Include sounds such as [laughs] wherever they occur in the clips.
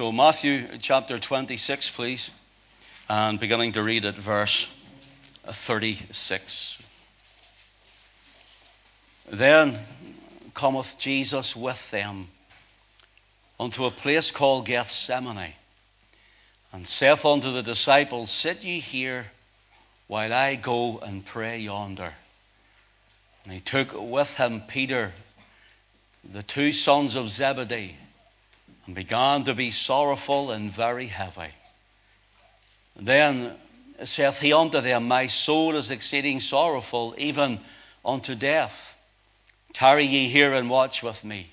So, Matthew chapter 26, please, and beginning to read at verse 36. Then cometh Jesus with them unto a place called Gethsemane, and saith unto the disciples, Sit ye here while I go and pray yonder. And he took with him Peter, the two sons of Zebedee, and began to be sorrowful and very heavy. And then saith he unto them, My soul is exceeding sorrowful, even unto death. Tarry ye here and watch with me.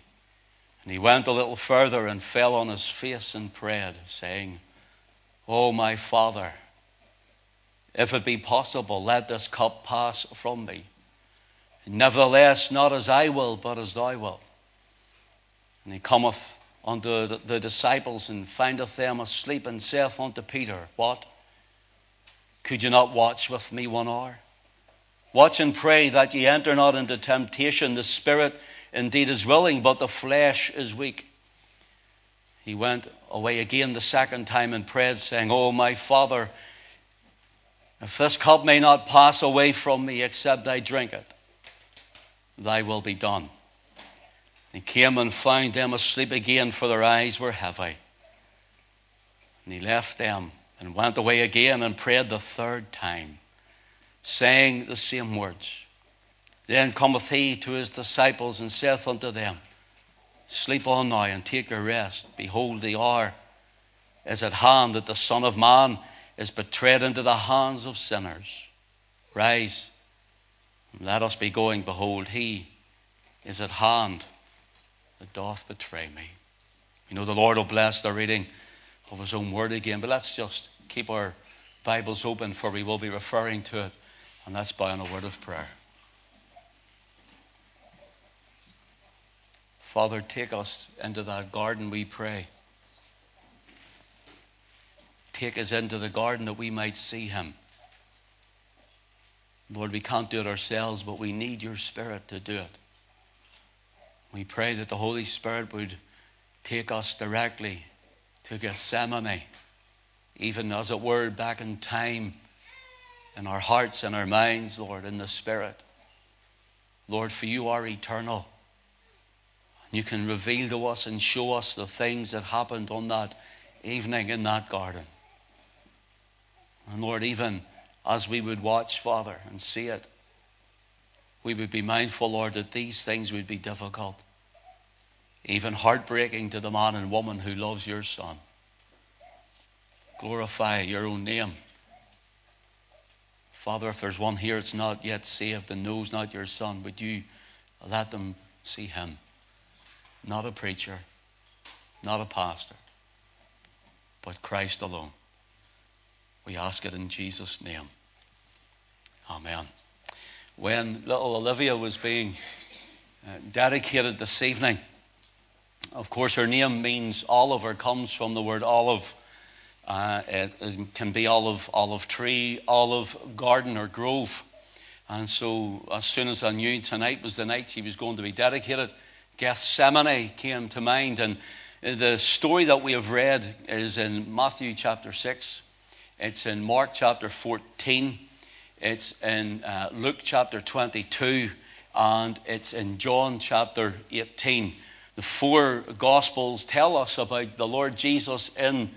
And he went a little further and fell on his face and prayed, saying, O my Father, if it be possible, let this cup pass from me. Nevertheless, not as I will, but as thou wilt. And he cometh unto the, the disciples and findeth them asleep and saith unto Peter, What? Could you not watch with me one hour? Watch and pray that ye enter not into temptation. The spirit indeed is willing, but the flesh is weak. He went away again the second time and prayed, saying, Oh, my Father, if this cup may not pass away from me except I drink it, thy will be done. He came and found them asleep again, for their eyes were heavy. And he left them and went away again and prayed the third time, saying the same words. Then cometh he to his disciples and saith unto them, Sleep on now and take your rest. Behold, the hour is at hand that the Son of Man is betrayed into the hands of sinners. Rise and let us be going. Behold, he is at hand that doth betray me. You know, the Lord will bless the reading of his own word again, but let's just keep our Bibles open, for we will be referring to it, and let's bow in a word of prayer. Father, take us into that garden, we pray. Take us into the garden that we might see him. Lord, we can't do it ourselves, but we need your Spirit to do it. We pray that the Holy Spirit would take us directly to Gethsemane, even as it were back in time, in our hearts and our minds, Lord, in the Spirit. Lord, for you are eternal. And you can reveal to us and show us the things that happened on that evening in that garden. And Lord, even as we would watch, Father, and see it, we would be mindful, Lord, that these things would be difficult, even heartbreaking to the man and woman who loves your Son. Glorify your own name. Father, if there's one here that's not yet saved and knows not your Son, would you let them see him? Not a preacher, not a pastor, but Christ alone. We ask it in Jesus' name. Amen. When little Olivia was being uh, dedicated this evening, of course, her name means olive or comes from the word olive. Uh, it can be olive, olive tree, olive garden, or grove. And so, as soon as I knew tonight was the night she was going to be dedicated, Gethsemane came to mind. And the story that we have read is in Matthew chapter 6, it's in Mark chapter 14, it's in uh, Luke chapter 22, and it's in John chapter 18. The four Gospels tell us about the Lord Jesus in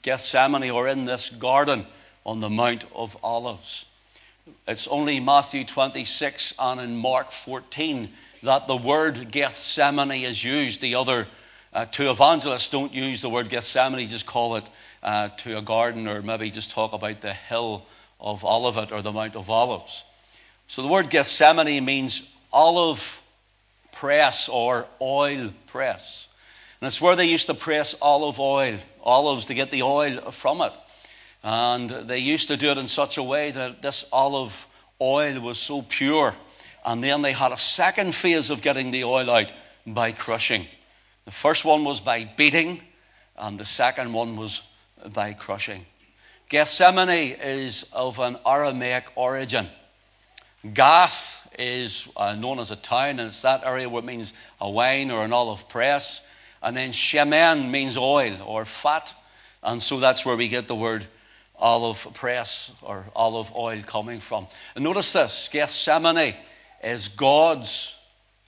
Gethsemane or in this garden on the Mount of Olives. It's only Matthew 26 and in Mark 14 that the word Gethsemane is used. The other uh, two evangelists don't use the word Gethsemane, just call it uh, to a garden or maybe just talk about the hill of Olivet or the Mount of Olives. So the word Gethsemane means olive press or oil press. And it's where they used to press olive oil, olives, to get the oil from it. And they used to do it in such a way that this olive oil was so pure. And then they had a second phase of getting the oil out by crushing. The first one was by beating, and the second one was by crushing. Gethsemane is of an Aramaic origin. Gath is uh, known as a town, and it's that area where it means a wine or an olive press. And then shemen means oil or fat. And so that's where we get the word olive press or olive oil coming from. And notice this Gethsemane is God's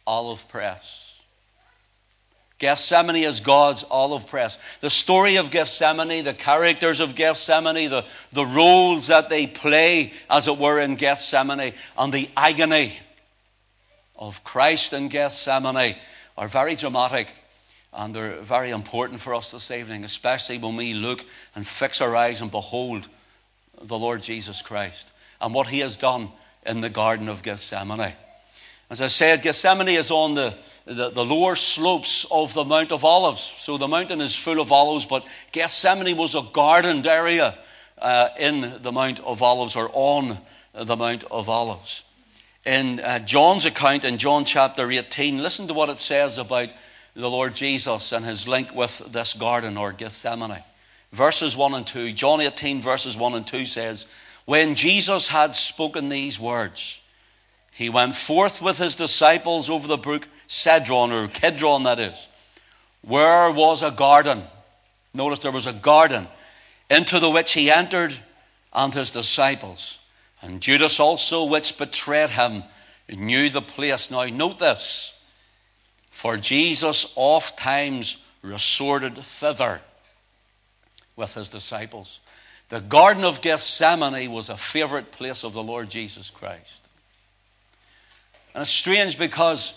olive press. Gethsemane is God's olive press. The story of Gethsemane, the characters of Gethsemane, the, the roles that they play, as it were, in Gethsemane, and the agony of Christ in Gethsemane are very dramatic and they're very important for us this evening, especially when we look and fix our eyes and behold the Lord Jesus Christ and what he has done in the Garden of Gethsemane. As I said, Gethsemane is on the, the, the, lower slopes of the Mount of Olives. So the mountain is full of olives, but Gethsemane was a gardened area uh, in the Mount of Olives or on the Mount of Olives. In uh, John's account in John chapter 18, listen to what it says about the Lord Jesus and his link with this garden or Gethsemane. Verses 1 and 2, John 18, verses 1 and 2 says, When Jesus had spoken these words, he went forth with his disciples over the brook Cedron, or Kedron, that is, where was a garden. Notice there was a garden into the which he entered and his disciples. And Judas also, which betrayed him, knew the place. Now, note this. For Jesus oft times resorted thither with his disciples. The Garden of Gethsemane was a favorite place of the Lord Jesus Christ. And it's strange because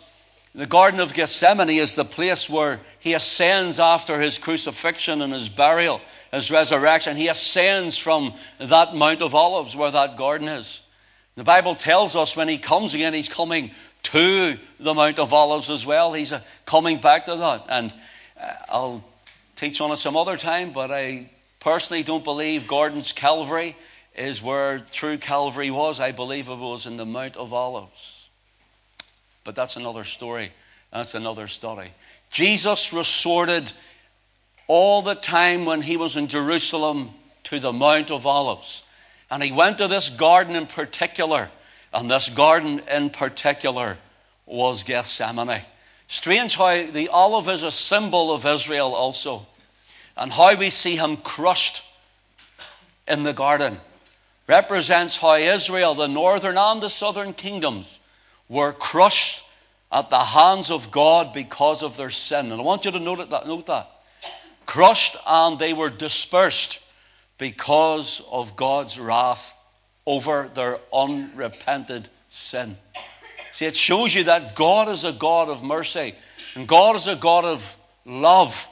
the Garden of Gethsemane is the place where he ascends after his crucifixion and his burial, his resurrection. He ascends from that Mount of Olives where that garden is. The Bible tells us when he comes again, he's coming to the Mount of Olives as well. He's uh, coming back to that. And uh, I'll teach on it some other time, but I personally don't believe Gordon's Calvary is where true Calvary was. I believe it was in the Mount of Olives. But that's another story. That's another study. Jesus resorted all the time when he was in Jerusalem to the Mount of Olives. And he went to this garden in particular and this garden in particular was Gethsemane. Strange how the olive is a symbol of Israel also, and how we see him crushed in the garden represents how Israel, the northern and the southern kingdoms, were crushed at the hands of God because of their sin. And I want you to note that. Note that. Crushed and they were dispersed because of God's wrath over their unrepented sin. See, it shows you that God is a God of mercy, and God is a God of love,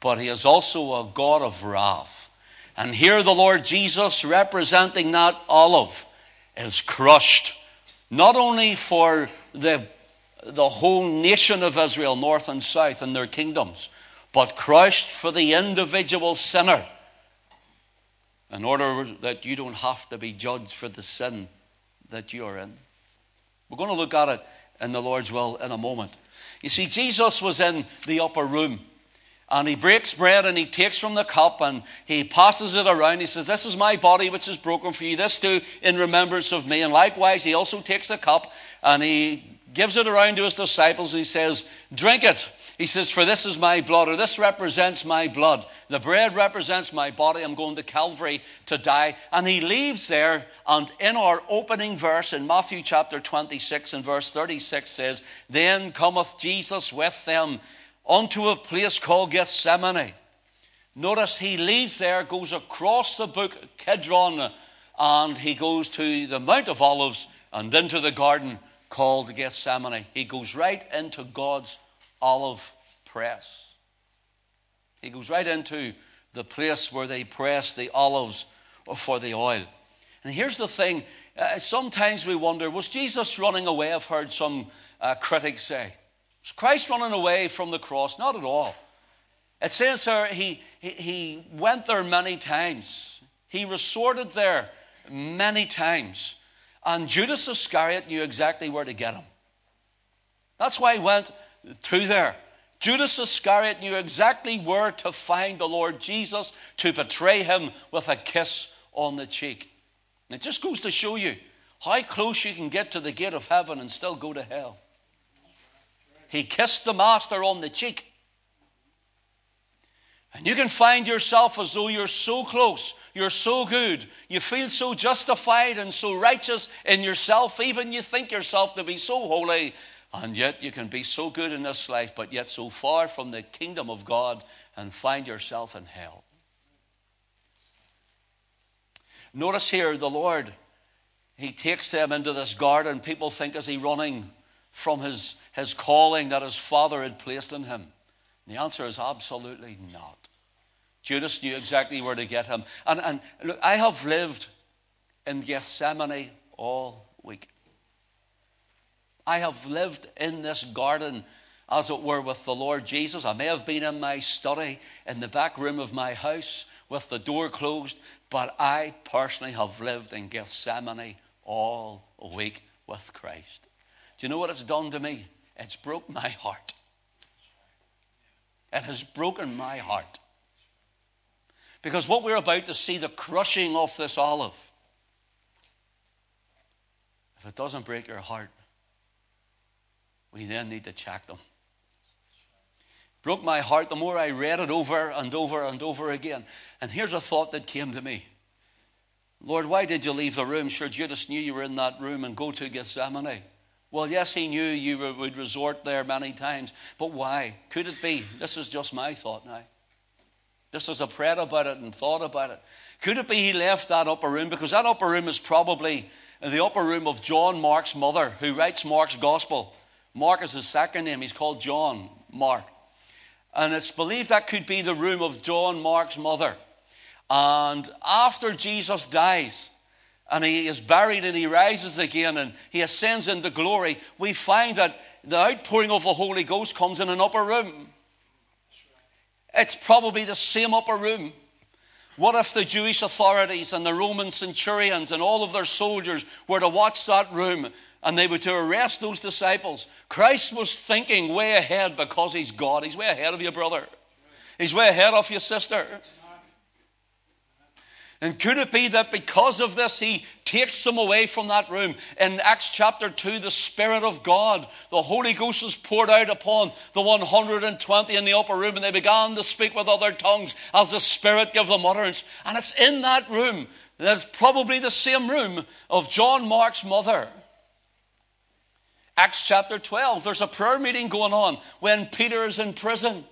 but He is also a God of wrath. And here the Lord Jesus, representing that olive, is crushed, not only for the, the whole nation of Israel, north and south, and their kingdoms, but Christ for the individual sinner in order that you don't have to be judged for the sin that you are in. We're going to look at it in the Lord's will in a moment. You see, Jesus was in the upper room. And he breaks bread and he takes from the cup and he passes it around. He says, This is my body which is broken for you. This do in remembrance of me. And likewise, he also takes the cup and he gives it around to his disciples and he says, Drink it. He says, For this is my blood, or this represents my blood. The bread represents my body. I'm going to Calvary to die. And he leaves there, and in our opening verse in Matthew chapter 26 and verse 36 says, Then cometh Jesus with them unto a place called Gethsemane. Notice he leaves there, goes across the brook Kedron, and he goes to the Mount of Olives and into the garden called Gethsemane. He goes right into God's olive press. He goes right into the place where they press the olives for the oil. And here's the thing uh, sometimes we wonder was Jesus running away? I've heard some uh, critics say. Was Christ running away from the cross? Not at all. It says here he, he, he went there many times, he resorted there many times. And Judas Iscariot knew exactly where to get him. That's why he went to there. Judas Iscariot knew exactly where to find the Lord Jesus to betray him with a kiss on the cheek. And it just goes to show you how close you can get to the gate of heaven and still go to hell. He kissed the Master on the cheek. And you can find yourself as though you're so close, you're so good, you feel so justified and so righteous in yourself, even you think yourself to be so holy, and yet you can be so good in this life, but yet so far from the kingdom of God and find yourself in hell. Notice here the Lord, He takes them into this garden. People think, is He running from His, his calling that His Father had placed in Him? The answer is absolutely not. Judas knew exactly where to get him. And, and look, I have lived in Gethsemane all week. I have lived in this garden, as it were, with the Lord Jesus. I may have been in my study in the back room of my house with the door closed, but I personally have lived in Gethsemane all week with Christ. You know what it's done to me? It's broke my heart. It has broken my heart. Because what we're about to see, the crushing of this olive, if it doesn't break your heart, we then need to check them. Broke my heart the more I read it over and over and over again. And here's a thought that came to me Lord, why did you leave the room? Sure, Judas knew you were in that room and go to Gethsemane. Well, yes, he knew you would resort there many times, but why? Could it be? This is just my thought now. Just as I prayed about it and thought about it. Could it be he left that upper room? Because that upper room is probably in the upper room of John Mark's mother, who writes Mark's gospel. Mark is his second name. He's called John Mark. And it's believed that could be the room of John Mark's mother. And after Jesus dies, and he is buried and he rises again and he ascends into glory, we find that the outpouring of the Holy Ghost comes in an upper room. It's probably the same upper room. What if the Jewish authorities and the Roman centurions and all of their soldiers were to watch that room and they were to arrest those disciples? Christ was thinking way ahead because he's God. He's way ahead of you, brother. He's way ahead of you, sister. And could it be that because of this, he takes them away from that room? In Acts chapter 2, the Spirit of God, the Holy Ghost was poured out upon the 120 in the upper room, and they began to speak with other tongues as the Spirit gave them utterance. And it's in that room, that's probably the same room of John Mark's mother. Acts chapter 12, there's a prayer meeting going on when Peter is in prison.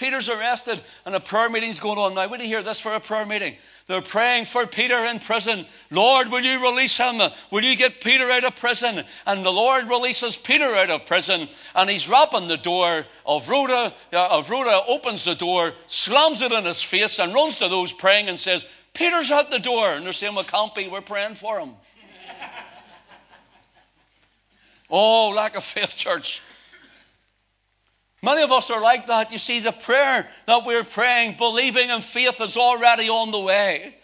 Peter's arrested and a prayer meeting's going on now. Would you hear this for a prayer meeting? They're praying for Peter in prison. Lord, will you release him? Will you get Peter out of prison? And the Lord releases Peter out of prison and he's rapping the door of Rhoda. Of Rhoda opens the door, slams it in his face and runs to those praying and says, Peter's out the door. And they're saying, well, can't be. We're praying for him. [laughs] oh, lack of faith, church. Many of us are like that. You see, the prayer that we're praying, believing in faith, is already on the way.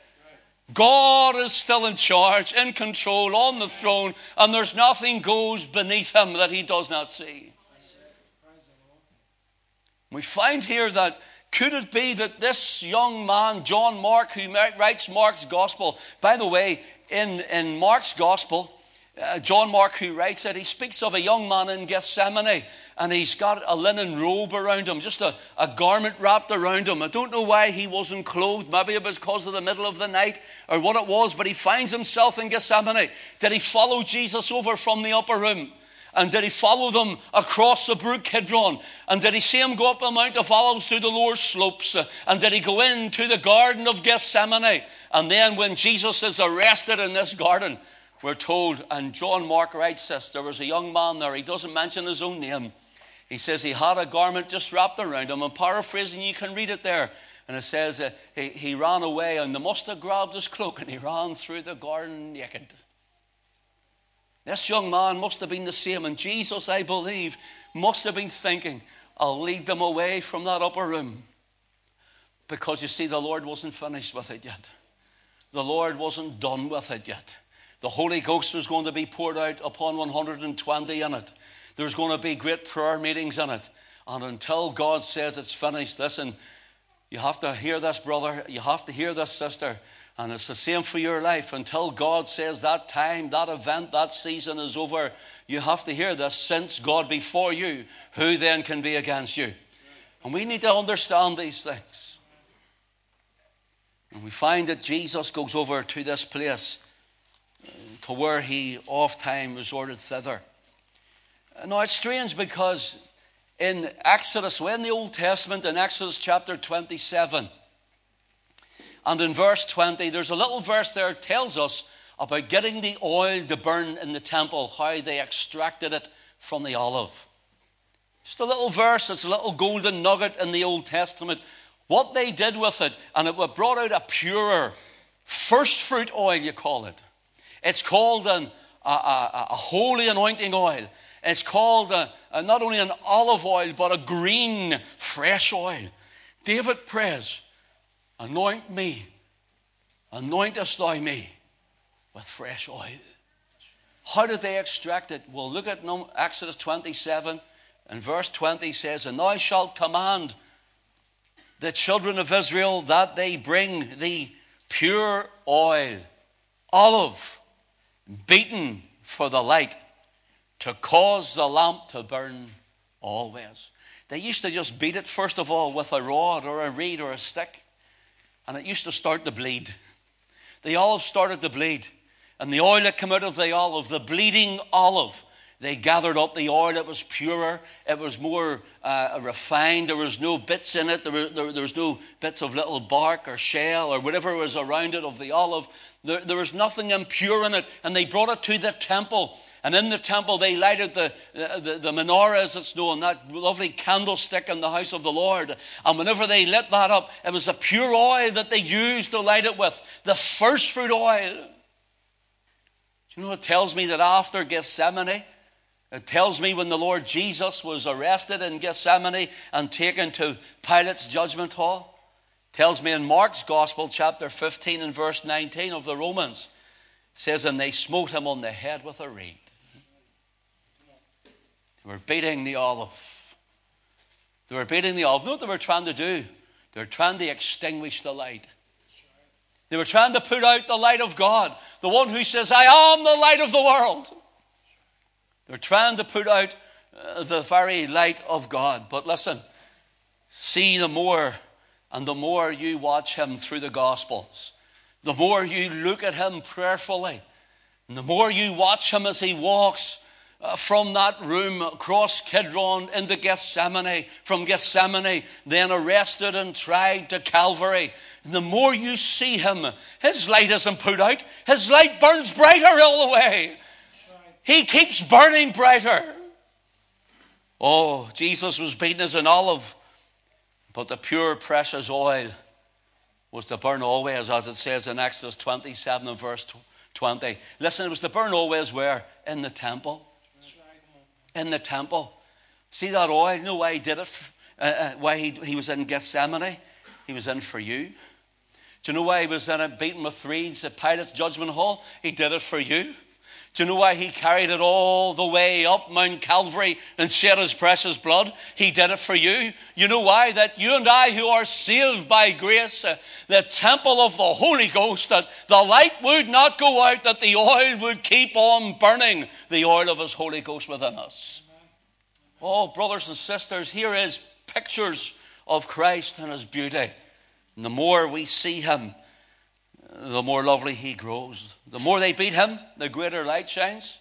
God is still in charge, in control, on the throne, and there's nothing goes beneath him that he does not see. We find here that could it be that this young man, John Mark, who writes Mark's gospel, by the way, in, in Mark's gospel, uh, John Mark, who writes it, he speaks of a young man in Gethsemane and he's got a linen robe around him, just a, a garment wrapped around him. I don't know why he wasn't clothed. Maybe it was because of the middle of the night or what it was, but he finds himself in Gethsemane. Did he follow Jesus over from the upper room? And did he follow them across the brook Kidron? And did he see him go up the Mount of Olives to the lower slopes? And did he go into the Garden of Gethsemane? And then when Jesus is arrested in this garden, we're told, and John Mark writes this, there was a young man there, he doesn't mention his own name. He says he had a garment just wrapped around him. I'm paraphrasing, you can read it there. And it says uh, he, he ran away and they must have grabbed his cloak and he ran through the garden naked. This young man must have been the same. And Jesus, I believe, must have been thinking, I'll lead them away from that upper room. Because you see, the Lord wasn't finished with it yet. The Lord wasn't done with it yet. The Holy Ghost was going to be poured out upon 120 in it. There's going to be great prayer meetings in it. And until God says it's finished, listen, you have to hear this, brother. You have to hear this, sister. And it's the same for your life. Until God says that time, that event, that season is over, you have to hear this. Since God before you, who then can be against you? And we need to understand these things. And we find that Jesus goes over to this place to where he oft time resorted thither. Now it's strange because in Exodus, when the Old Testament, in Exodus chapter 27, and in verse 20, there's a little verse there tells us about getting the oil to burn in the temple, how they extracted it from the olive. Just a little verse, it's a little golden nugget in the Old Testament. What they did with it, and it brought out a purer, first fruit oil, you call it. It's called an, a, a, a holy anointing oil. It's called a, a, not only an olive oil, but a green, fresh oil. David prays, Anoint me, anointest thou me with fresh oil. How did they extract it? Well, look at Exodus 27 and verse 20 says, And thou shalt command the children of Israel that they bring the pure oil, olive, beaten for the light, to cause the lamp to burn always. They used to just beat it, first of all, with a rod or a reed or a stick, and it used to start to bleed. The olive started to bleed. And the oil that came out of the olive, the bleeding olive, they gathered up the oil. It was purer. It was more uh, refined. There was no bits in it. There was, there, there was, no bits of little bark or shell or whatever was around it of the olive. There, there, was nothing impure in it. And they brought it to the temple. And in the temple, they lighted the, the, the menorah, as it's known, that lovely candlestick in the house of the Lord. And whenever they lit that up, it was the pure oil that they used to light it with, the first fruit oil. You know, it tells me that after Gethsemane, it tells me when the Lord Jesus was arrested in Gethsemane and taken to Pilate's judgment hall, tells me in Mark's Gospel, chapter 15 and verse 19 of the Romans, says, And they smote him on the head with a reed. They were beating the olive. They were beating the olive. Know what they were trying to do? They were trying to extinguish the light. They were trying to put out the light of God, the one who says, I am the light of the world. They're trying to put out uh, the very light of God. But listen, see the more and the more you watch him through the Gospels, the more you look at him prayerfully, and the more you watch him as he walks uh, from that room across Kidron into Gethsemane, from Gethsemane, then arrested and tried to Calvary. the more you see him, his light isn't put out, his light burns brighter all the way. He keeps burning brighter. Oh, Jesus was beaten as an olive, but the pure, precious oil was to burn always, as it says in Exodus 27 and verse 20. Listen, it was to burn always where? In the temple in the temple. See that oil? You know why he did it? Uh, uh, why he, he was in Gethsemane? He was in for you. Do you know why he was in it beaten with reeds at Pilate's judgment hall? He did it for you. Do you know why he carried it all the way up Mount Calvary and shed his precious blood? He did it for you. You know why? That you and I, who are saved by grace, uh, the temple of the Holy Ghost, that the light would not go out, that the oil would keep on burning, the oil of his Holy Ghost within us. Oh, brothers and sisters, here is pictures of Christ and his beauty. And the more we see him, the more lovely he grows. The more they beat him, the greater light shines.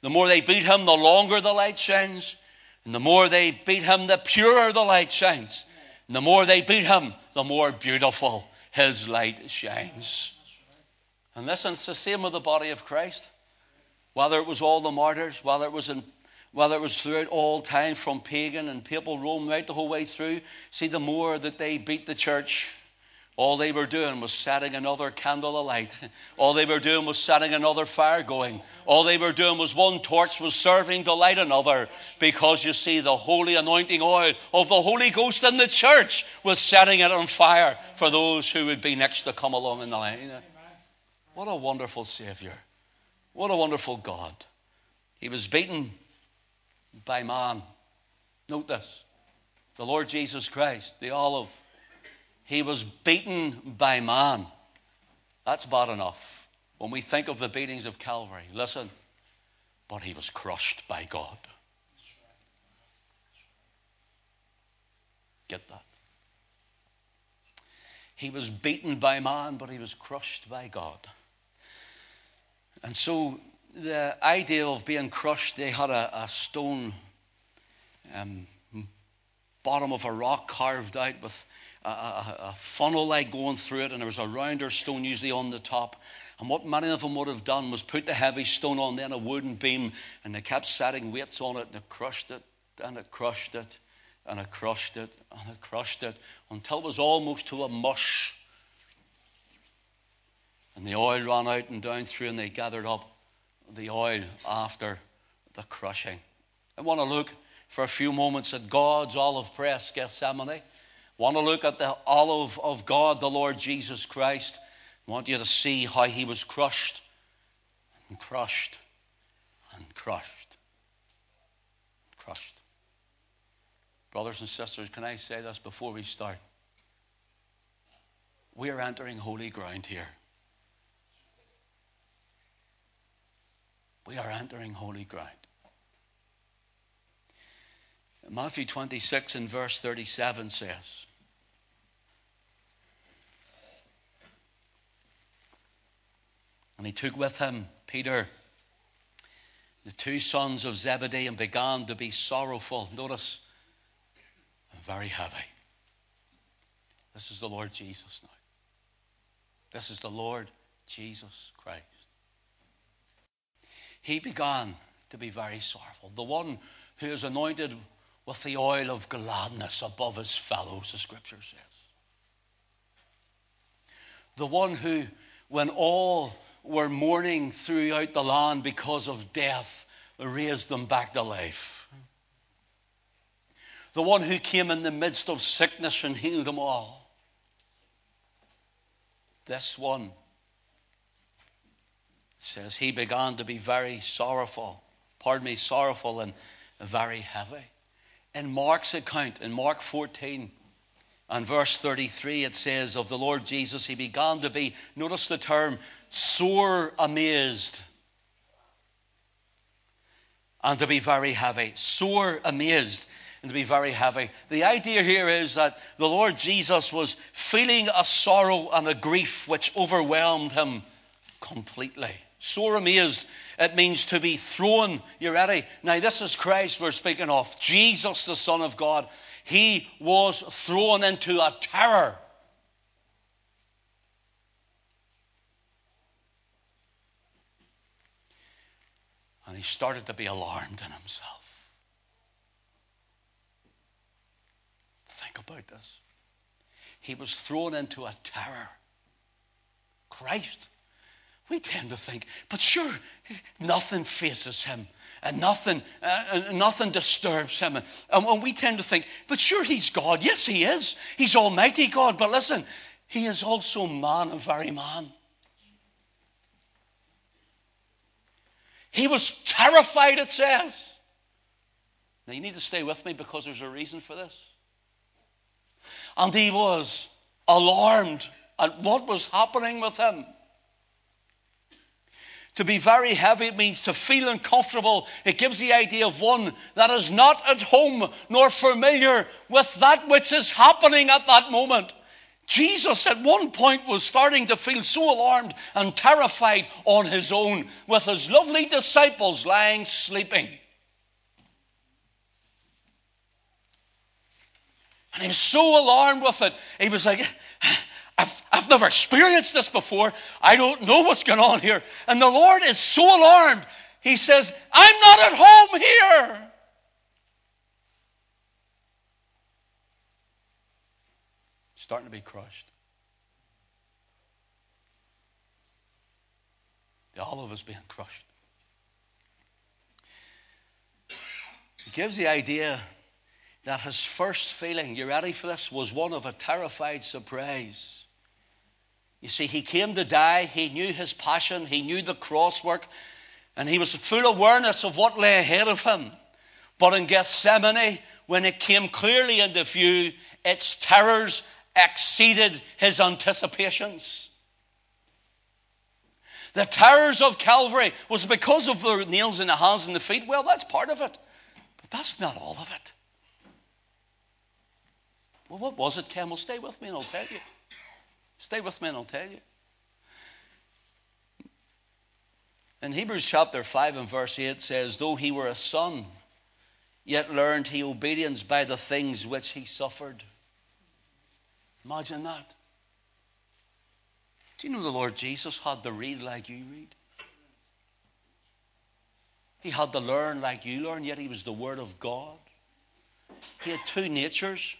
The more they beat him, the longer the light shines. And the more they beat him, the purer the light shines. And the more they beat him, the more beautiful his light shines. And listen, it's the same with the body of Christ. Whether it was all the martyrs, whether it was in whether it was throughout all time from pagan and papal Rome right the whole way through, see, the more that they beat the church, all they were doing was setting another candle alight. All they were doing was setting another fire going. All they were doing was one torch was serving to light another. Because you see, the holy anointing oil of the Holy Ghost in the church was setting it on fire for those who would be next to come along in the line. What a wonderful Savior. What a wonderful God. He was beaten by man. Note this the Lord Jesus Christ, the olive he was beaten by man. That's bad enough. When we think of the beatings of Calvary, listen, but he was crushed by God. Get that? He was beaten by man, but he was crushed by God. And so the idea of being crushed, they had a, a stone um, bottom of a rock carved out with a, a, funnel like going through it, and there was a rounder stone usually on the top. And what many of them would have done was put the heavy stone on then a wooden beam, and they kept setting weights on it, and it crushed it, and it crushed it, and it crushed it, and it crushed it, until it was almost to a mush. And the oil ran out and down through, and they gathered up the oil after the crushing. I want to look for a few moments at God's olive press, Gethsemane. Want to look at the olive of God, the Lord Jesus Christ. Want you to see how he was crushed and crushed and crushed. And crushed. Brothers and sisters, can I say this before we start? We are entering holy ground here. We are entering holy ground. Matthew 26 and verse 37 says, And he took with him Peter, the two sons of Zebedee, and began to be sorrowful. Notice, very heavy. This is the Lord Jesus now. This is the Lord Jesus Christ. He began to be very sorrowful. The one who is anointed with the oil of gladness above his fellows, the scripture says. The one who, when all were mourning throughout the land because of death, raised them back to life. The one who came in the midst of sickness and healed them all. This one says he began to be very sorrowful. Pardon me, sorrowful and very heavy. In Mark's account, in Mark 14 and verse 33, it says of the Lord Jesus, he began to be, notice the term, sore amazed. And to be very heavy. Sore amazed and to be very heavy. The idea here is that the Lord Jesus was feeling a sorrow and a grief which overwhelmed him completely. Sore amazed it means to be thrown. You ready? Now, this is Christ we're speaking of. Jesus, the Son of God. He was thrown into a terror. And he started to be alarmed in himself. Think about this. He was thrown into a terror. Christ we tend to think, but sure, nothing faces him and nothing, uh, nothing disturbs him. And we tend to think, but sure, he's God. Yes, he is. He's Almighty God. But listen, he is also man and very man. He was terrified, it says. Now, you need to stay with me because there's a reason for this. And he was alarmed at what was happening with him. To be very heavy, means to feel uncomfortable. It gives the idea of one that is not at home nor familiar with that which is happening at that moment. Jesus at one point was starting to feel so alarmed and terrified on his own with his lovely disciples lying sleeping. And he was so alarmed with it, he was like, I've, I've never experienced this before. I don't know what's going on here. And the Lord is so alarmed. He says, I'm not at home here. Starting to be crushed. The olive is being crushed. It gives the idea that his first feeling, you ready for this, was one of a terrified surprise. You see, he came to die. He knew his passion. He knew the cross work. And he was full awareness of what lay ahead of him. But in Gethsemane, when it came clearly into view, its terrors exceeded his anticipations. The terrors of Calvary was because of the nails in the hands and the feet. Well, that's part of it. But that's not all of it. Well, what was it, Ken? Stay with me and I'll tell you. Stay with me and I'll tell you. In Hebrews chapter 5 and verse 8 says, Though he were a son, yet learned he obedience by the things which he suffered. Imagine that. Do you know the Lord Jesus had to read like you read? He had to learn like you learn, yet he was the Word of God. He had two natures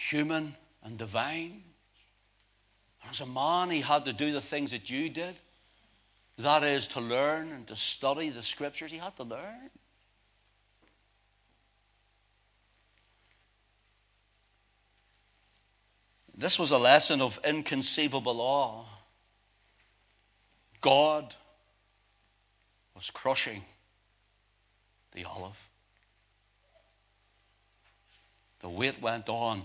human and divine. As a man, he had to do the things that you did. That is to learn and to study the scriptures. He had to learn. This was a lesson of inconceivable awe. God was crushing the olive. The weight went on.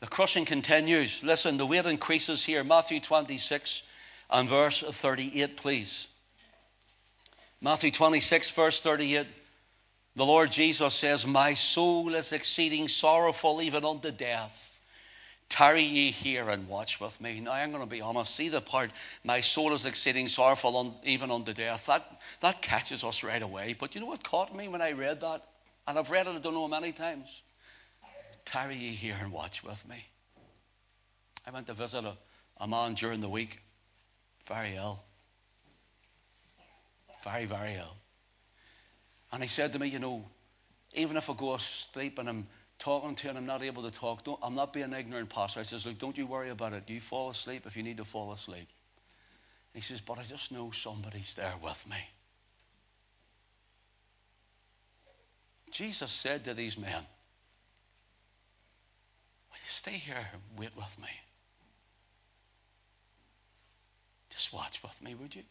The crushing continues. Listen, the weight increases here. Matthew 26 and verse 38, please. Matthew 26, verse 38. The Lord Jesus says, My soul is exceeding sorrowful even unto death. Tarry ye here and watch with me. Now, I'm going to be honest. See the part, my soul is exceeding sorrowful even unto death. That, that catches us right away. But you know what caught me when I read that? And I've read it, I don't know many times. Tarry ye here and watch with me. I went to visit a, a man during the week very ill. Very, very ill. And he said to me, You know, even if I go asleep and I'm talking to you and I'm not able to talk, don't, I'm not being an ignorant, Pastor. I says, Look, don't you worry about it. You fall asleep if you need to fall asleep. He says, But I just know somebody's there with me. Jesus said to these men, stay here and wait with me? Just watch with me, would you?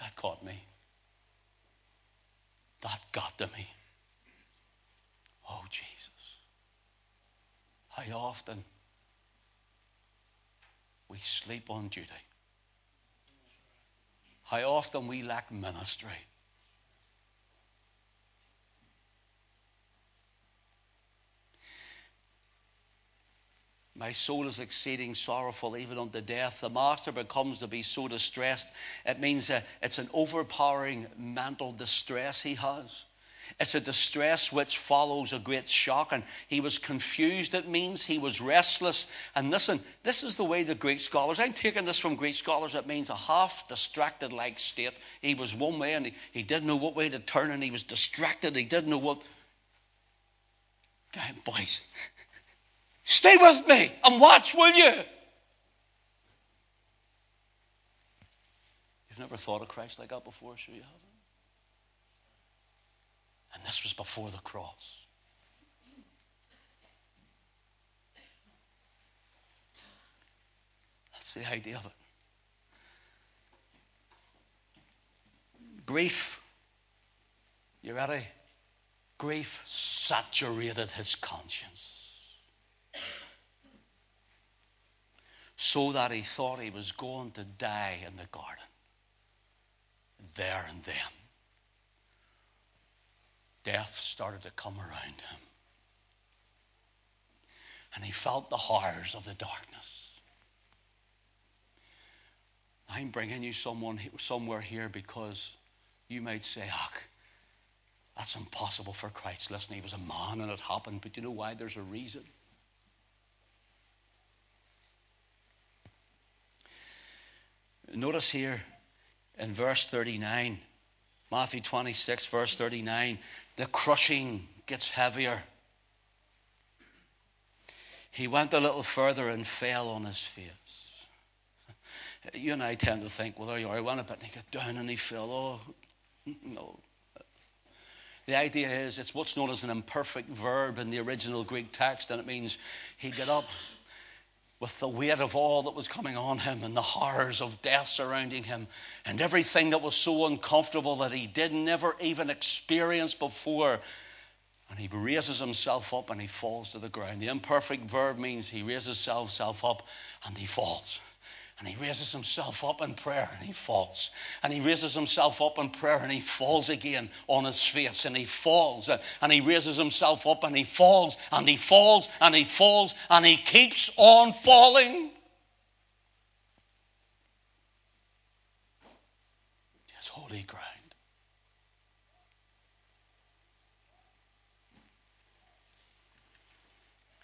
that caught me. That got to me. Oh, Jesus. How often we sleep on duty. How often we lack ministry. My soul is exceeding sorrowful, even unto death. The master becomes to be so distressed. It means that it's an overpowering mental distress he has. It's a distress which follows a great shock, and he was confused. It means he was restless. And listen, this is the way the Greek scholars, I'm taking this from Greek scholars, it means a half distracted like state. He was one way and he, he didn't know what way to turn, and he was distracted. He didn't know what. God, Boys, Stay with me and watch, will you? You've never thought of Christ like that before, sure you haven't. And this was before the cross. That's the idea of it. Grief. You ready? Grief saturated his conscience. So that he thought he was going to die in the garden. There and then, death started to come around him. And he felt the horrors of the darkness. I'm bringing you someone somewhere here because you might say, "Ach, that's impossible for Christ." Listen, he was a man and it happened, but you know why? There's a reason. Notice here in verse 39, Matthew 26, verse 39, the crushing gets heavier. He went a little further and fell on his face. You and I tend to think, well, there you are. He went a bit and he got down and he fell. Oh, no. The idea is it's what's known as an imperfect verb in the original Greek text, and it means he got up with the weight of all that was coming on him and the horrors of death surrounding him and everything that was so uncomfortable that he did never even experience before. And he raises himself up and he falls to the ground. The imperfect verb means he raises himself up and he falls. And he raises himself up in prayer and he falls. And he raises himself up in prayer and he falls again on his face and he falls. And he raises himself up and he falls and he falls and he falls and he keeps on falling. It's holy ground.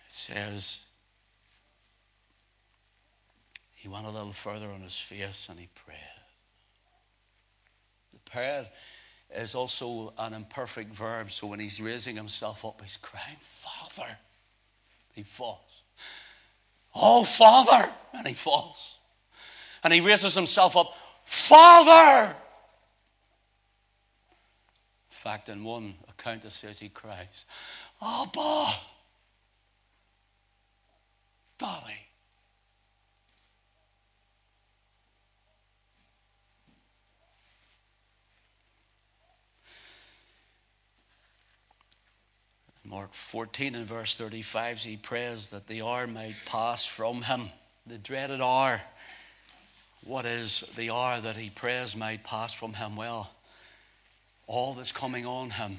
It says, he went a little further on his face and he prayed. The prayer is also an imperfect verb, so when he's raising himself up, he's crying, Father. He falls. Oh, Father! And he falls. And he raises himself up, Father! In fact, in one account, it says he cries, Abba! Daddy. Mark 14 and verse 35, he prays that the hour might pass from him, the dreaded hour. What is the hour that he prays might pass from him? Well, all that's coming on him,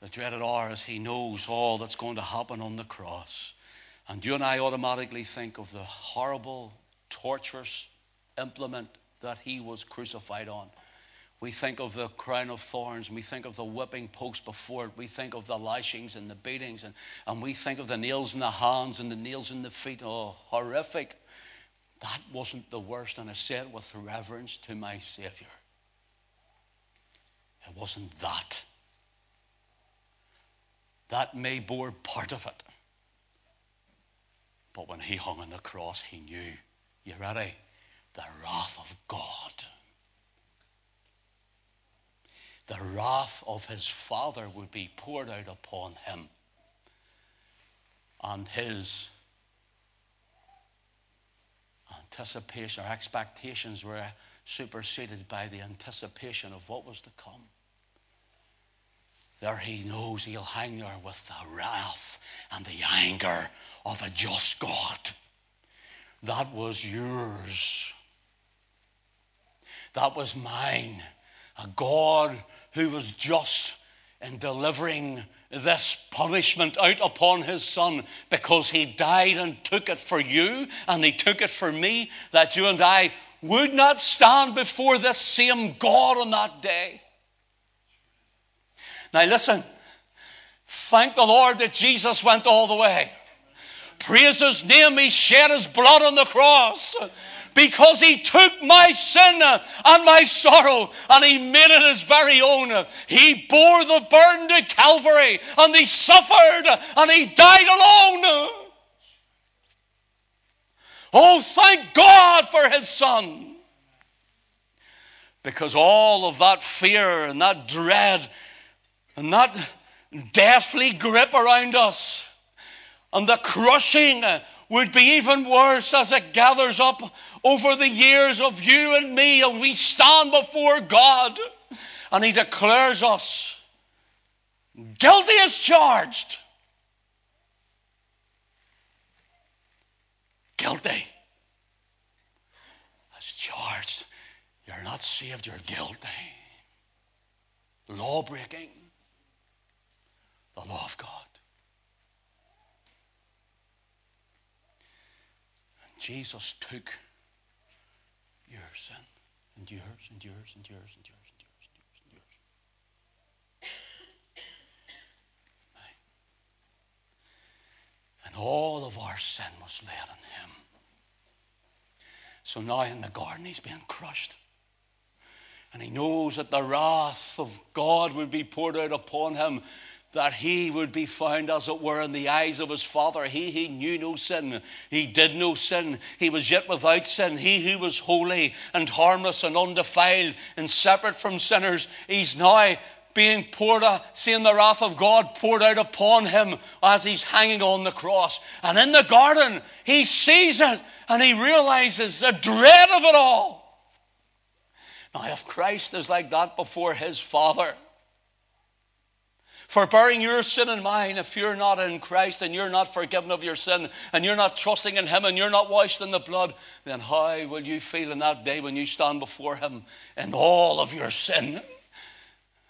the dreaded hour as he knows all that's going to happen on the cross. And you and I automatically think of the horrible, torturous implement that he was crucified on. We think of the crown of thorns, we think of the whipping post before it. We think of the lashings and the beatings, and, and we think of the nails in the hands and the nails in the feet. Oh, horrific. That wasn't the worst, and I said with reverence to my Savior. It wasn't that. That may bore part of it. But when he hung on the cross, he knew, you ready? The wrath of God the wrath of his father would be poured out upon him. And his anticipation or expectations were superseded by the anticipation of what was to come. There he knows he'll hang there with the wrath and the anger of a just God. That was yours. That was mine. A God who was just in delivering this punishment out upon his son because he died and took it for you and he took it for me, that you and I would not stand before this same God on that day. Now, listen, thank the Lord that Jesus went all the way. Praise his name, he shed his blood on the cross because he took my sin and my sorrow and he made it his very own. He bore the burden to Calvary and he suffered and he died alone. Oh, thank God for his son. Because all of that fear and that dread and that deathly grip around us and the crushing would be even worse as it gathers up over the years of you and me, and we stand before God, and He declares us guilty as charged. Guilty as charged. You're not saved, you're guilty. Law breaking, the law of God. Jesus took your sin and yours and yours and yours and yours and yours and yours and yours. And all of our sin was laid on him. So now in the garden he's being crushed. And he knows that the wrath of God would be poured out upon him that he would be found, as it were, in the eyes of his Father. He, he knew no sin. He did no sin. He was yet without sin. He who was holy and harmless and undefiled and separate from sinners, he's now being poured out, seeing the wrath of God poured out upon him as he's hanging on the cross. And in the garden, he sees it and he realizes the dread of it all. Now, if Christ is like that before his Father, for bearing your sin and mine. If you're not in Christ and you're not forgiven of your sin and you're not trusting in Him and you're not washed in the blood, then how will you feel in that day when you stand before Him in all of your sin?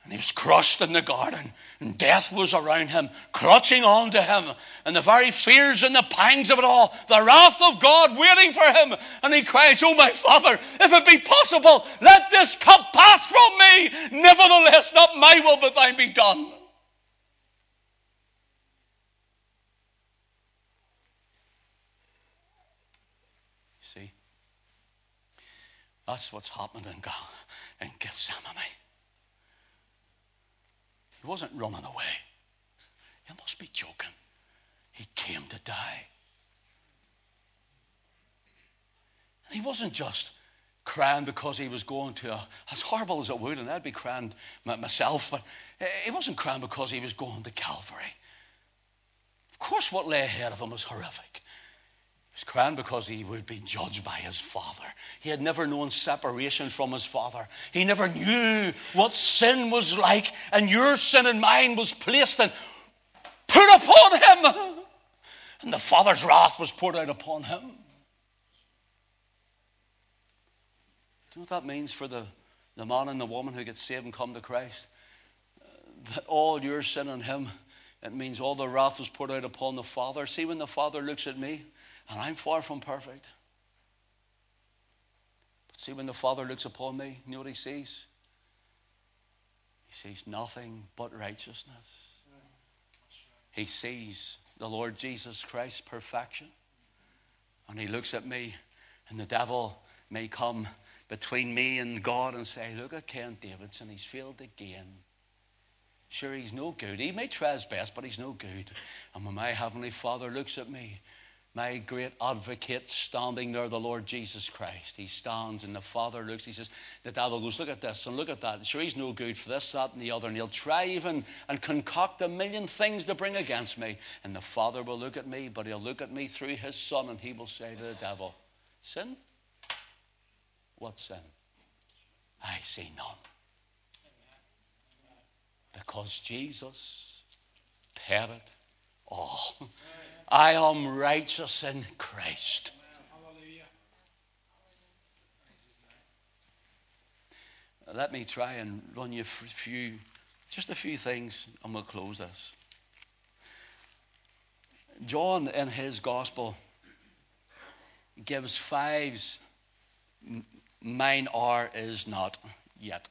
And he was crushed in the garden, and death was around him, clutching on to him, and the very fears and the pangs of it all, the wrath of God waiting for him. And he cries, Oh, my Father, if it be possible, let this cup pass from me. Nevertheless, not my will, but thine be done. See, that's what's happened in, in Gethsemane. He wasn't running away. You must be joking. He came to die. And he wasn't just crying because he was going to a, as horrible as it would, and I'd be crying myself, but he wasn't crying because he was going to Calvary. Of course, what lay ahead of him was horrific was crying because he would be judged by his father. He had never known separation from his father. He never knew what sin was like, and your sin and mine was placed and put upon him. And the father's wrath was poured out upon him. Do you know what that means for the, the man and the woman who get saved and come to Christ? That all your sin on him, it means all the wrath was poured out upon the Father. See, when the Father looks at me, and I'm far from perfect. But see, when the Father looks upon me, you know what he sees? He sees nothing but righteousness. He sees the Lord Jesus Christ's perfection. And he looks at me, and the devil may come between me and God and say, Look at Ken Davidson, he's failed again. Sure, he's no good. He may best, but he's no good. And when my Heavenly Father looks at me, my great advocate standing there, the Lord Jesus Christ. He stands and the Father looks, he says, the devil goes, look at this and look at that. Sure, he's no good for this, that, and the other. And he'll try even and concoct a million things to bring against me. And the Father will look at me, but he'll look at me through his Son and he will say to the devil, Sin? What sin? I see none. Because Jesus paid it all. [laughs] I am righteous in Christ. Let me try and run you through few, just a few things, and we'll close this. John, in his gospel, gives fives. Mine are, is not yet.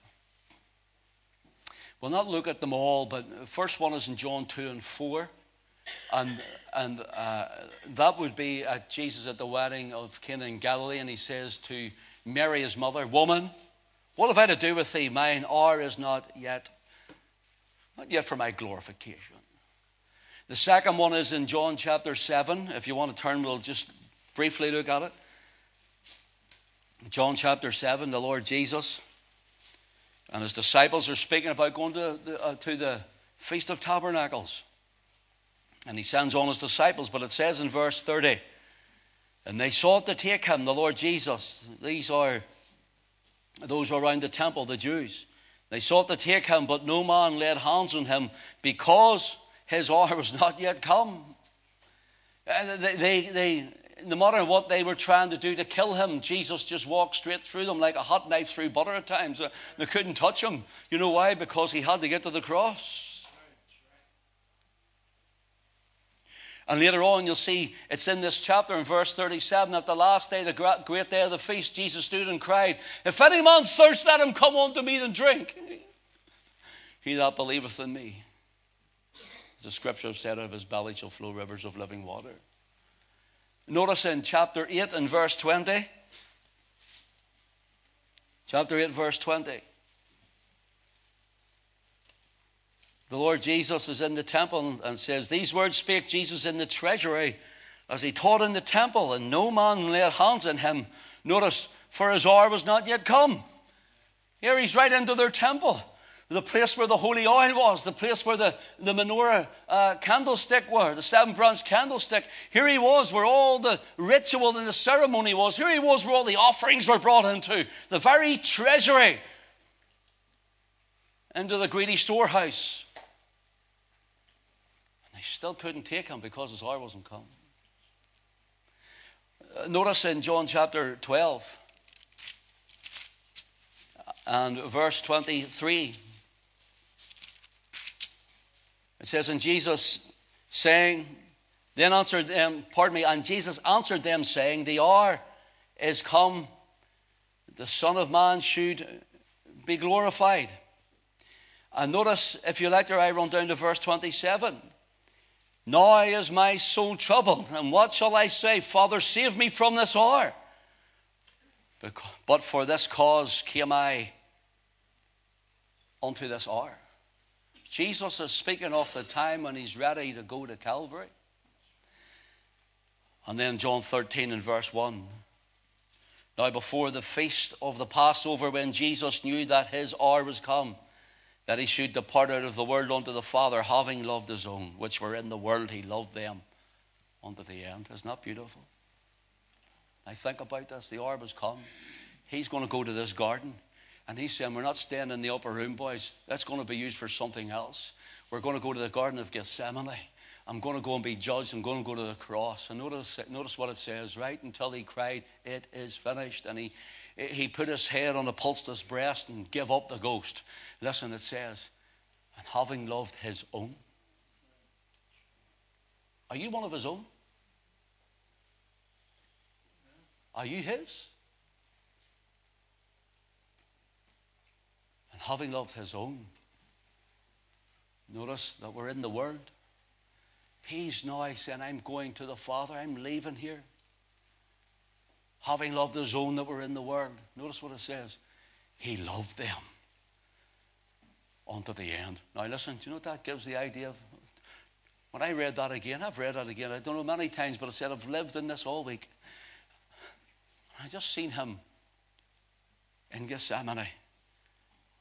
We'll not look at them all, but the first one is in John 2 and 4. And, and uh, that would be at Jesus at the wedding of Cana in Galilee. And he says to Mary, his mother, Woman, what have I to do with thee? Mine hour is not yet, not yet for my glorification. The second one is in John chapter 7. If you want to turn, we'll just briefly look at it. John chapter 7, the Lord Jesus and his disciples are speaking about going to the, uh, to the Feast of Tabernacles. And he sends on his disciples, but it says in verse 30, and they sought to take him, the Lord Jesus. These are those around the temple, the Jews. They sought to take him, but no man laid hands on him because his hour was not yet come. They, they, they, no matter what they were trying to do to kill him, Jesus just walked straight through them like a hot knife through butter at times. They couldn't touch him. You know why? Because he had to get to the cross. And later on, you'll see it's in this chapter in verse 37 that the last day, the great day of the feast, Jesus stood and cried, If any man thirst, let him come unto me and drink. He that believeth in me, as the scripture said, of his belly shall flow rivers of living water. Notice in chapter 8 and verse 20. Chapter 8, verse 20. The Lord Jesus is in the temple and says, These words spake Jesus in the treasury as he taught in the temple, and no man laid hands on him. Notice, for his hour was not yet come. Here he's right into their temple, the place where the holy oil was, the place where the, the menorah uh, candlestick were, the seven branch candlestick. Here he was where all the ritual and the ceremony was. Here he was where all the offerings were brought into, the very treasury, into the greedy storehouse. Still couldn't take him because his hour wasn't come. Uh, notice in John chapter 12 and verse 23, it says, And Jesus saying, then answered them, pardon me, and Jesus answered them, saying, The hour is come, the Son of Man should be glorified. And notice, if you like, I run down to verse 27. Now is my soul troubled, and what shall I say? Father, save me from this hour. But for this cause came I unto this hour. Jesus is speaking of the time when he's ready to go to Calvary. And then John 13 and verse 1. Now, before the feast of the Passover, when Jesus knew that his hour was come, that he should depart out of the world unto the Father, having loved his own, which were in the world, he loved them unto the end. Isn't that beautiful? I think about this. The hour has come. He's going to go to this garden. And he's saying, We're not staying in the upper room, boys. That's going to be used for something else. We're going to go to the Garden of Gethsemane. I'm going to go and be judged. I'm going to go to the cross. And notice, notice what it says, right? Until he cried, It is finished. And he, he put his head on the Apostolos' breast and gave up the ghost. Listen, it says, And having loved his own. Are you one of his own? Are you his? And having loved his own. Notice that we're in the Word. He's now saying, I'm going to the Father, I'm leaving here. Having loved his own that were in the world. Notice what it says. He loved them unto the end. Now, listen, do you know what that gives the idea of? When I read that again, I've read that again, I don't know many times, but I said I've lived in this all week. I just seen him in Gethsemane.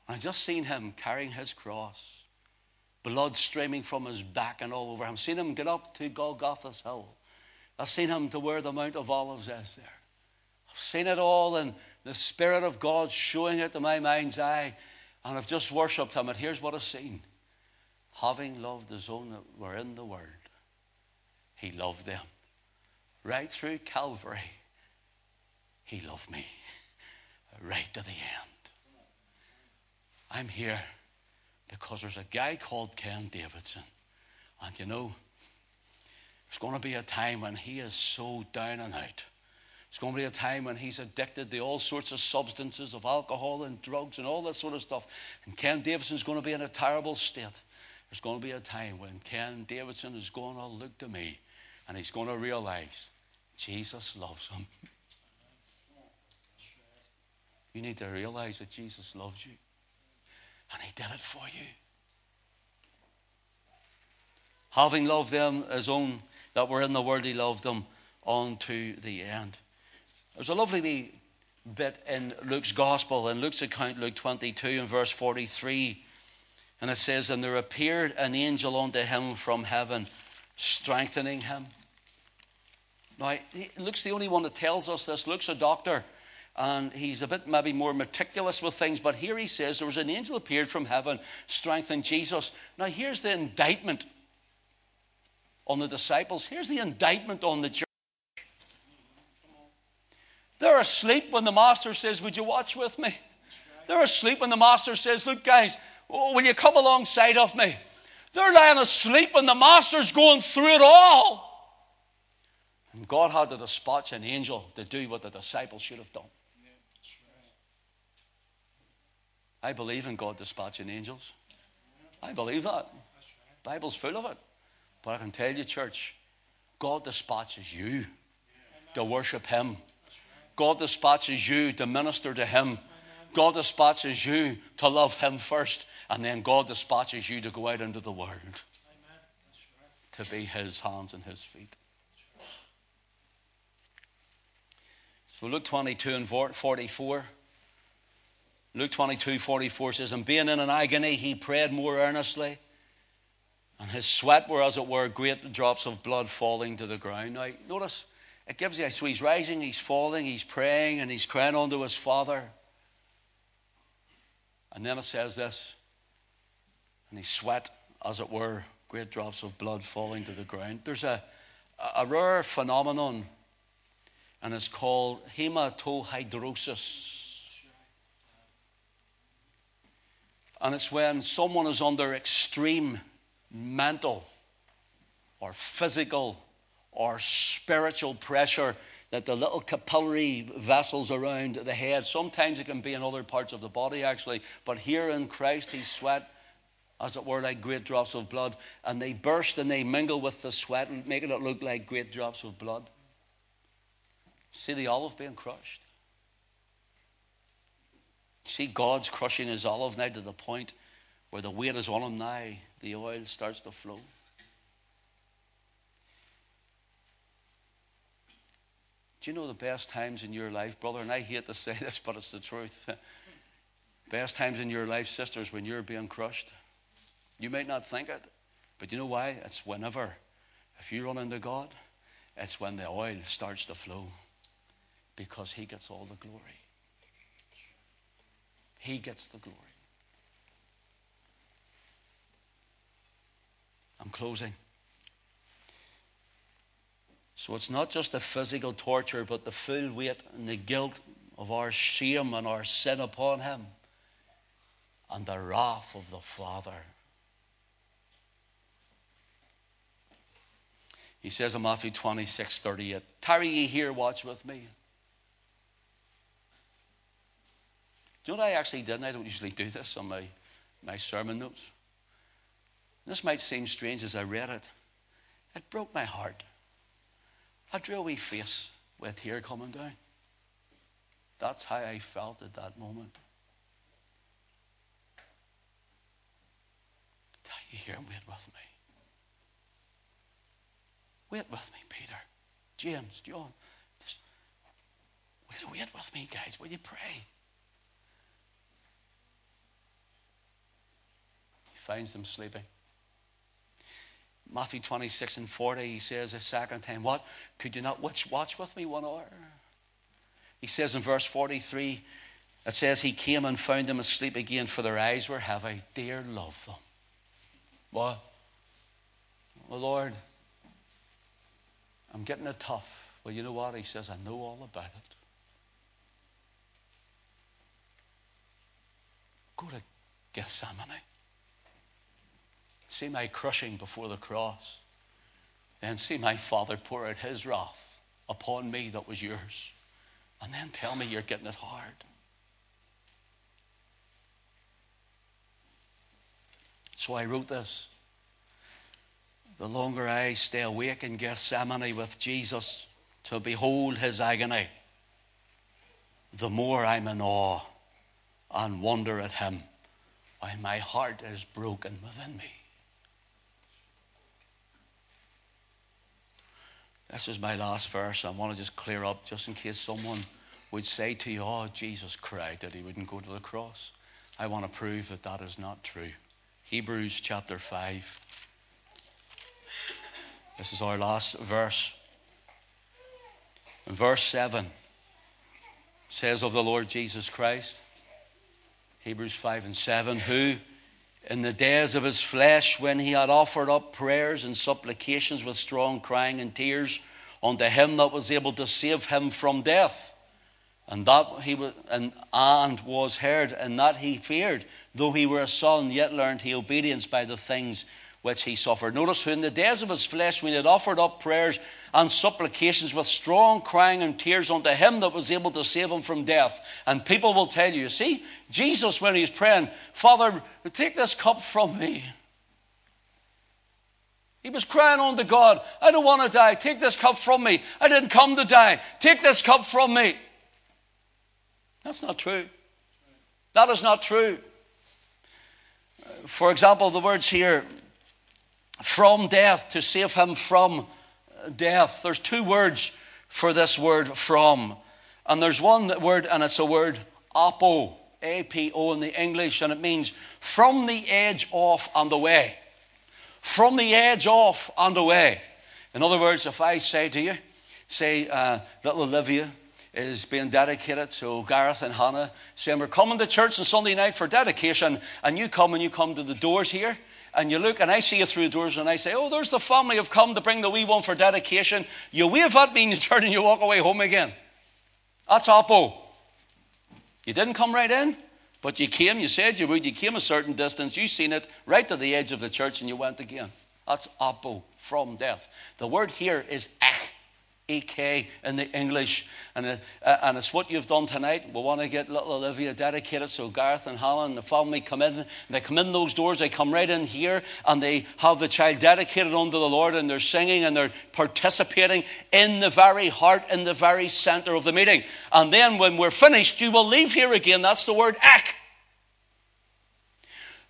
I just seen him carrying his cross blood streaming from his back and all over him. Seen him get up to Golgotha's hill. I've seen him to where the Mount of Olives is there. Seen it all and the Spirit of God showing it to my mind's eye. And I've just worshipped him. And here's what I've seen. Having loved his own that were in the world, he loved them. Right through Calvary, he loved me. Right to the end. I'm here because there's a guy called Ken Davidson. And you know, there's going to be a time when he is so down and out. There's going to be a time when he's addicted to all sorts of substances, of alcohol and drugs and all that sort of stuff. And Ken Davidson's going to be in a terrible state. There's going to be a time when Ken Davidson is going to look to me and he's going to realize Jesus loves him. You need to realize that Jesus loves you. And he did it for you. Having loved them as own that were in the world, he loved them unto the end. There's a lovely wee bit in Luke's Gospel, in Luke's account, Luke 22 and verse 43. And it says, And there appeared an angel unto him from heaven, strengthening him. Now, Luke's the only one that tells us this. Luke's a doctor and he's a bit maybe more meticulous with things. But here he says there was an angel appeared from heaven, strengthened Jesus. Now here's the indictment on the disciples. Here's the indictment on the church. They're asleep when the master says, Would you watch with me? They're asleep when the master says, Look, guys, will you come alongside of me? They're lying asleep when the master's going through it all. And God had to dispatch an angel to do what the disciples should have done. I believe in God dispatching angels. I believe that. Bible's full of it. But I can tell you, church, God dispatches you to worship Him. God dispatches you to minister to Him. God dispatches you to love Him first. And then God dispatches you to go out into the world to be His hands and His feet. So Luke 22 and 44. Luke 22 44 says, And being in an agony, he prayed more earnestly, and his sweat were, as it were, great drops of blood falling to the ground. Now, notice, it gives you, so he's rising, he's falling, he's praying, and he's crying unto his father. And then it says this, and he sweat, as it were, great drops of blood falling to the ground. There's a, a rare phenomenon, and it's called hematohidrosis. And it's when someone is under extreme mental or physical or spiritual pressure that the little capillary vessels around the head, sometimes it can be in other parts of the body actually, but here in Christ, He sweat, as it were, like great drops of blood, and they burst and they mingle with the sweat, and making it look like great drops of blood. See the olive being crushed. See, God's crushing his olive now to the point where the weight is on him now, the oil starts to flow. Do you know the best times in your life, brother? And I hate to say [laughs] this, but it's the truth. [laughs] best times in your life, sisters, when you're being crushed. You might not think it, but you know why? It's whenever, if you run into God, it's when the oil starts to flow because He gets all the glory. He gets the glory. I'm closing. So it's not just the physical torture, but the full weight and the guilt of our shame and our sin upon him, and the wrath of the Father. He says in Matthew 26 38, Tarry ye here, watch with me. Do you know what I actually did? I don't usually do this on my, my sermon notes. This might seem strange as I read it. It broke my heart. I drew a wee face with a tear coming down. That's how I felt at that moment. Tell you here and wait with me. Wait with me, Peter, James, John. Just wait, wait with me, guys. Will you pray? He finds them sleeping. Matthew 26 and 40, he says a second time, What? Could you not watch, watch with me one hour? He says in verse 43, it says, He came and found them asleep again, for their eyes were heavy. Dear love them. What? Well, Lord, I'm getting it tough. Well, you know what? He says, I know all about it. Go to Gethsemane. See my crushing before the cross. Then see my Father pour out his wrath upon me that was yours. And then tell me you're getting it hard. So I wrote this. The longer I stay awake in Gethsemane with Jesus to behold his agony, the more I'm in awe and wonder at him while my heart is broken within me. This is my last verse. I want to just clear up just in case someone would say to you, Oh, Jesus cried that he wouldn't go to the cross. I want to prove that that is not true. Hebrews chapter 5. This is our last verse. verse 7 says of the Lord Jesus Christ, Hebrews 5 and 7, who in the days of his flesh, when he had offered up prayers and supplications with strong crying and tears unto him that was able to save him from death, and that he was, and, and was heard, and that he feared, though he were a son, yet learned he obedience by the things which he suffered. Notice who in the days of his flesh, when he had offered up prayers and supplications with strong crying and tears unto him that was able to save him from death. And people will tell you, see, Jesus, when he's praying, Father, take this cup from me. He was crying unto God, I don't want to die. Take this cup from me. I didn't come to die. Take this cup from me. That's not true. That is not true. For example, the words here, from death, to save him from death. There's two words for this word from. And there's one word, and it's a word apo, A P O in the English, and it means from the edge off and away. From the edge off and away. In other words, if I say to you, say uh, little Olivia is being dedicated, so Gareth and Hannah saying, We're coming to church on Sunday night for dedication, and you come and you come to the doors here, and you look and I see you through the doors and I say, Oh, there's the family have come to bring the wee one for dedication. You wave at me and you [laughs] turn and you walk away home again. That's apo. You didn't come right in, but you came, you said you would, you came a certain distance, you seen it right to the edge of the church and you went again. That's apo from death. The word here is ek. EK in the English. And, uh, and it's what you've done tonight. We want to get little Olivia dedicated. So Gareth and Helen and the family come in. They come in those doors. They come right in here and they have the child dedicated unto the Lord and they're singing and they're participating in the very heart, in the very center of the meeting. And then when we're finished, you will leave here again. That's the word ek.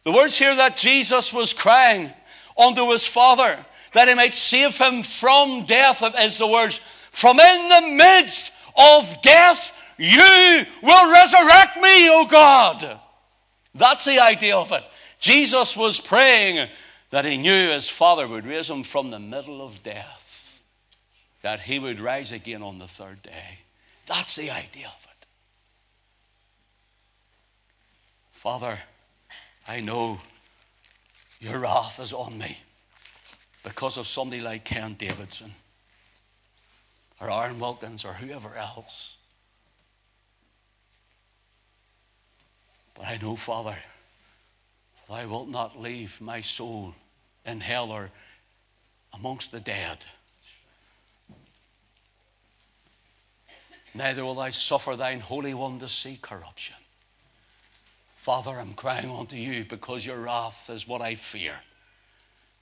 The words here that Jesus was crying unto his Father that he might save him from death, is the words, from in the midst of death, you will resurrect me, O God. That's the idea of it. Jesus was praying that he knew his Father would raise him from the middle of death, that he would rise again on the third day. That's the idea of it. Father, I know your wrath is on me because of somebody like Ken Davidson or Aaron Wilkins or whoever else. But I know, Father, thou wilt not leave my soul in hell or amongst the dead. Neither will I suffer thine Holy One to see corruption. Father, I'm crying unto you because your wrath is what I fear.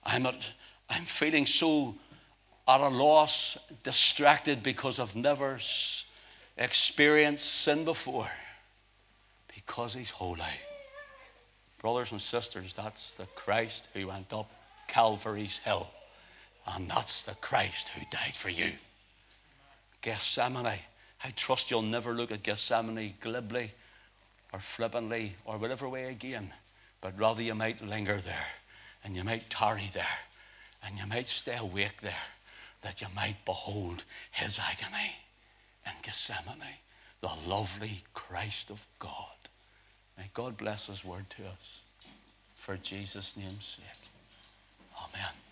I'm at I'm feeling so at a loss, distracted because I've never experienced sin before. Because He's holy. Brothers and sisters, that's the Christ who went up Calvary's hill. And that's the Christ who died for you. Gethsemane. I trust you'll never look at Gethsemane glibly or flippantly or whatever way again, but rather you might linger there and you might tarry there and you might stay awake there that you might behold his agony in Gethsemane, the lovely Christ of God. May God bless his word to us for Jesus' name's sake. Amen.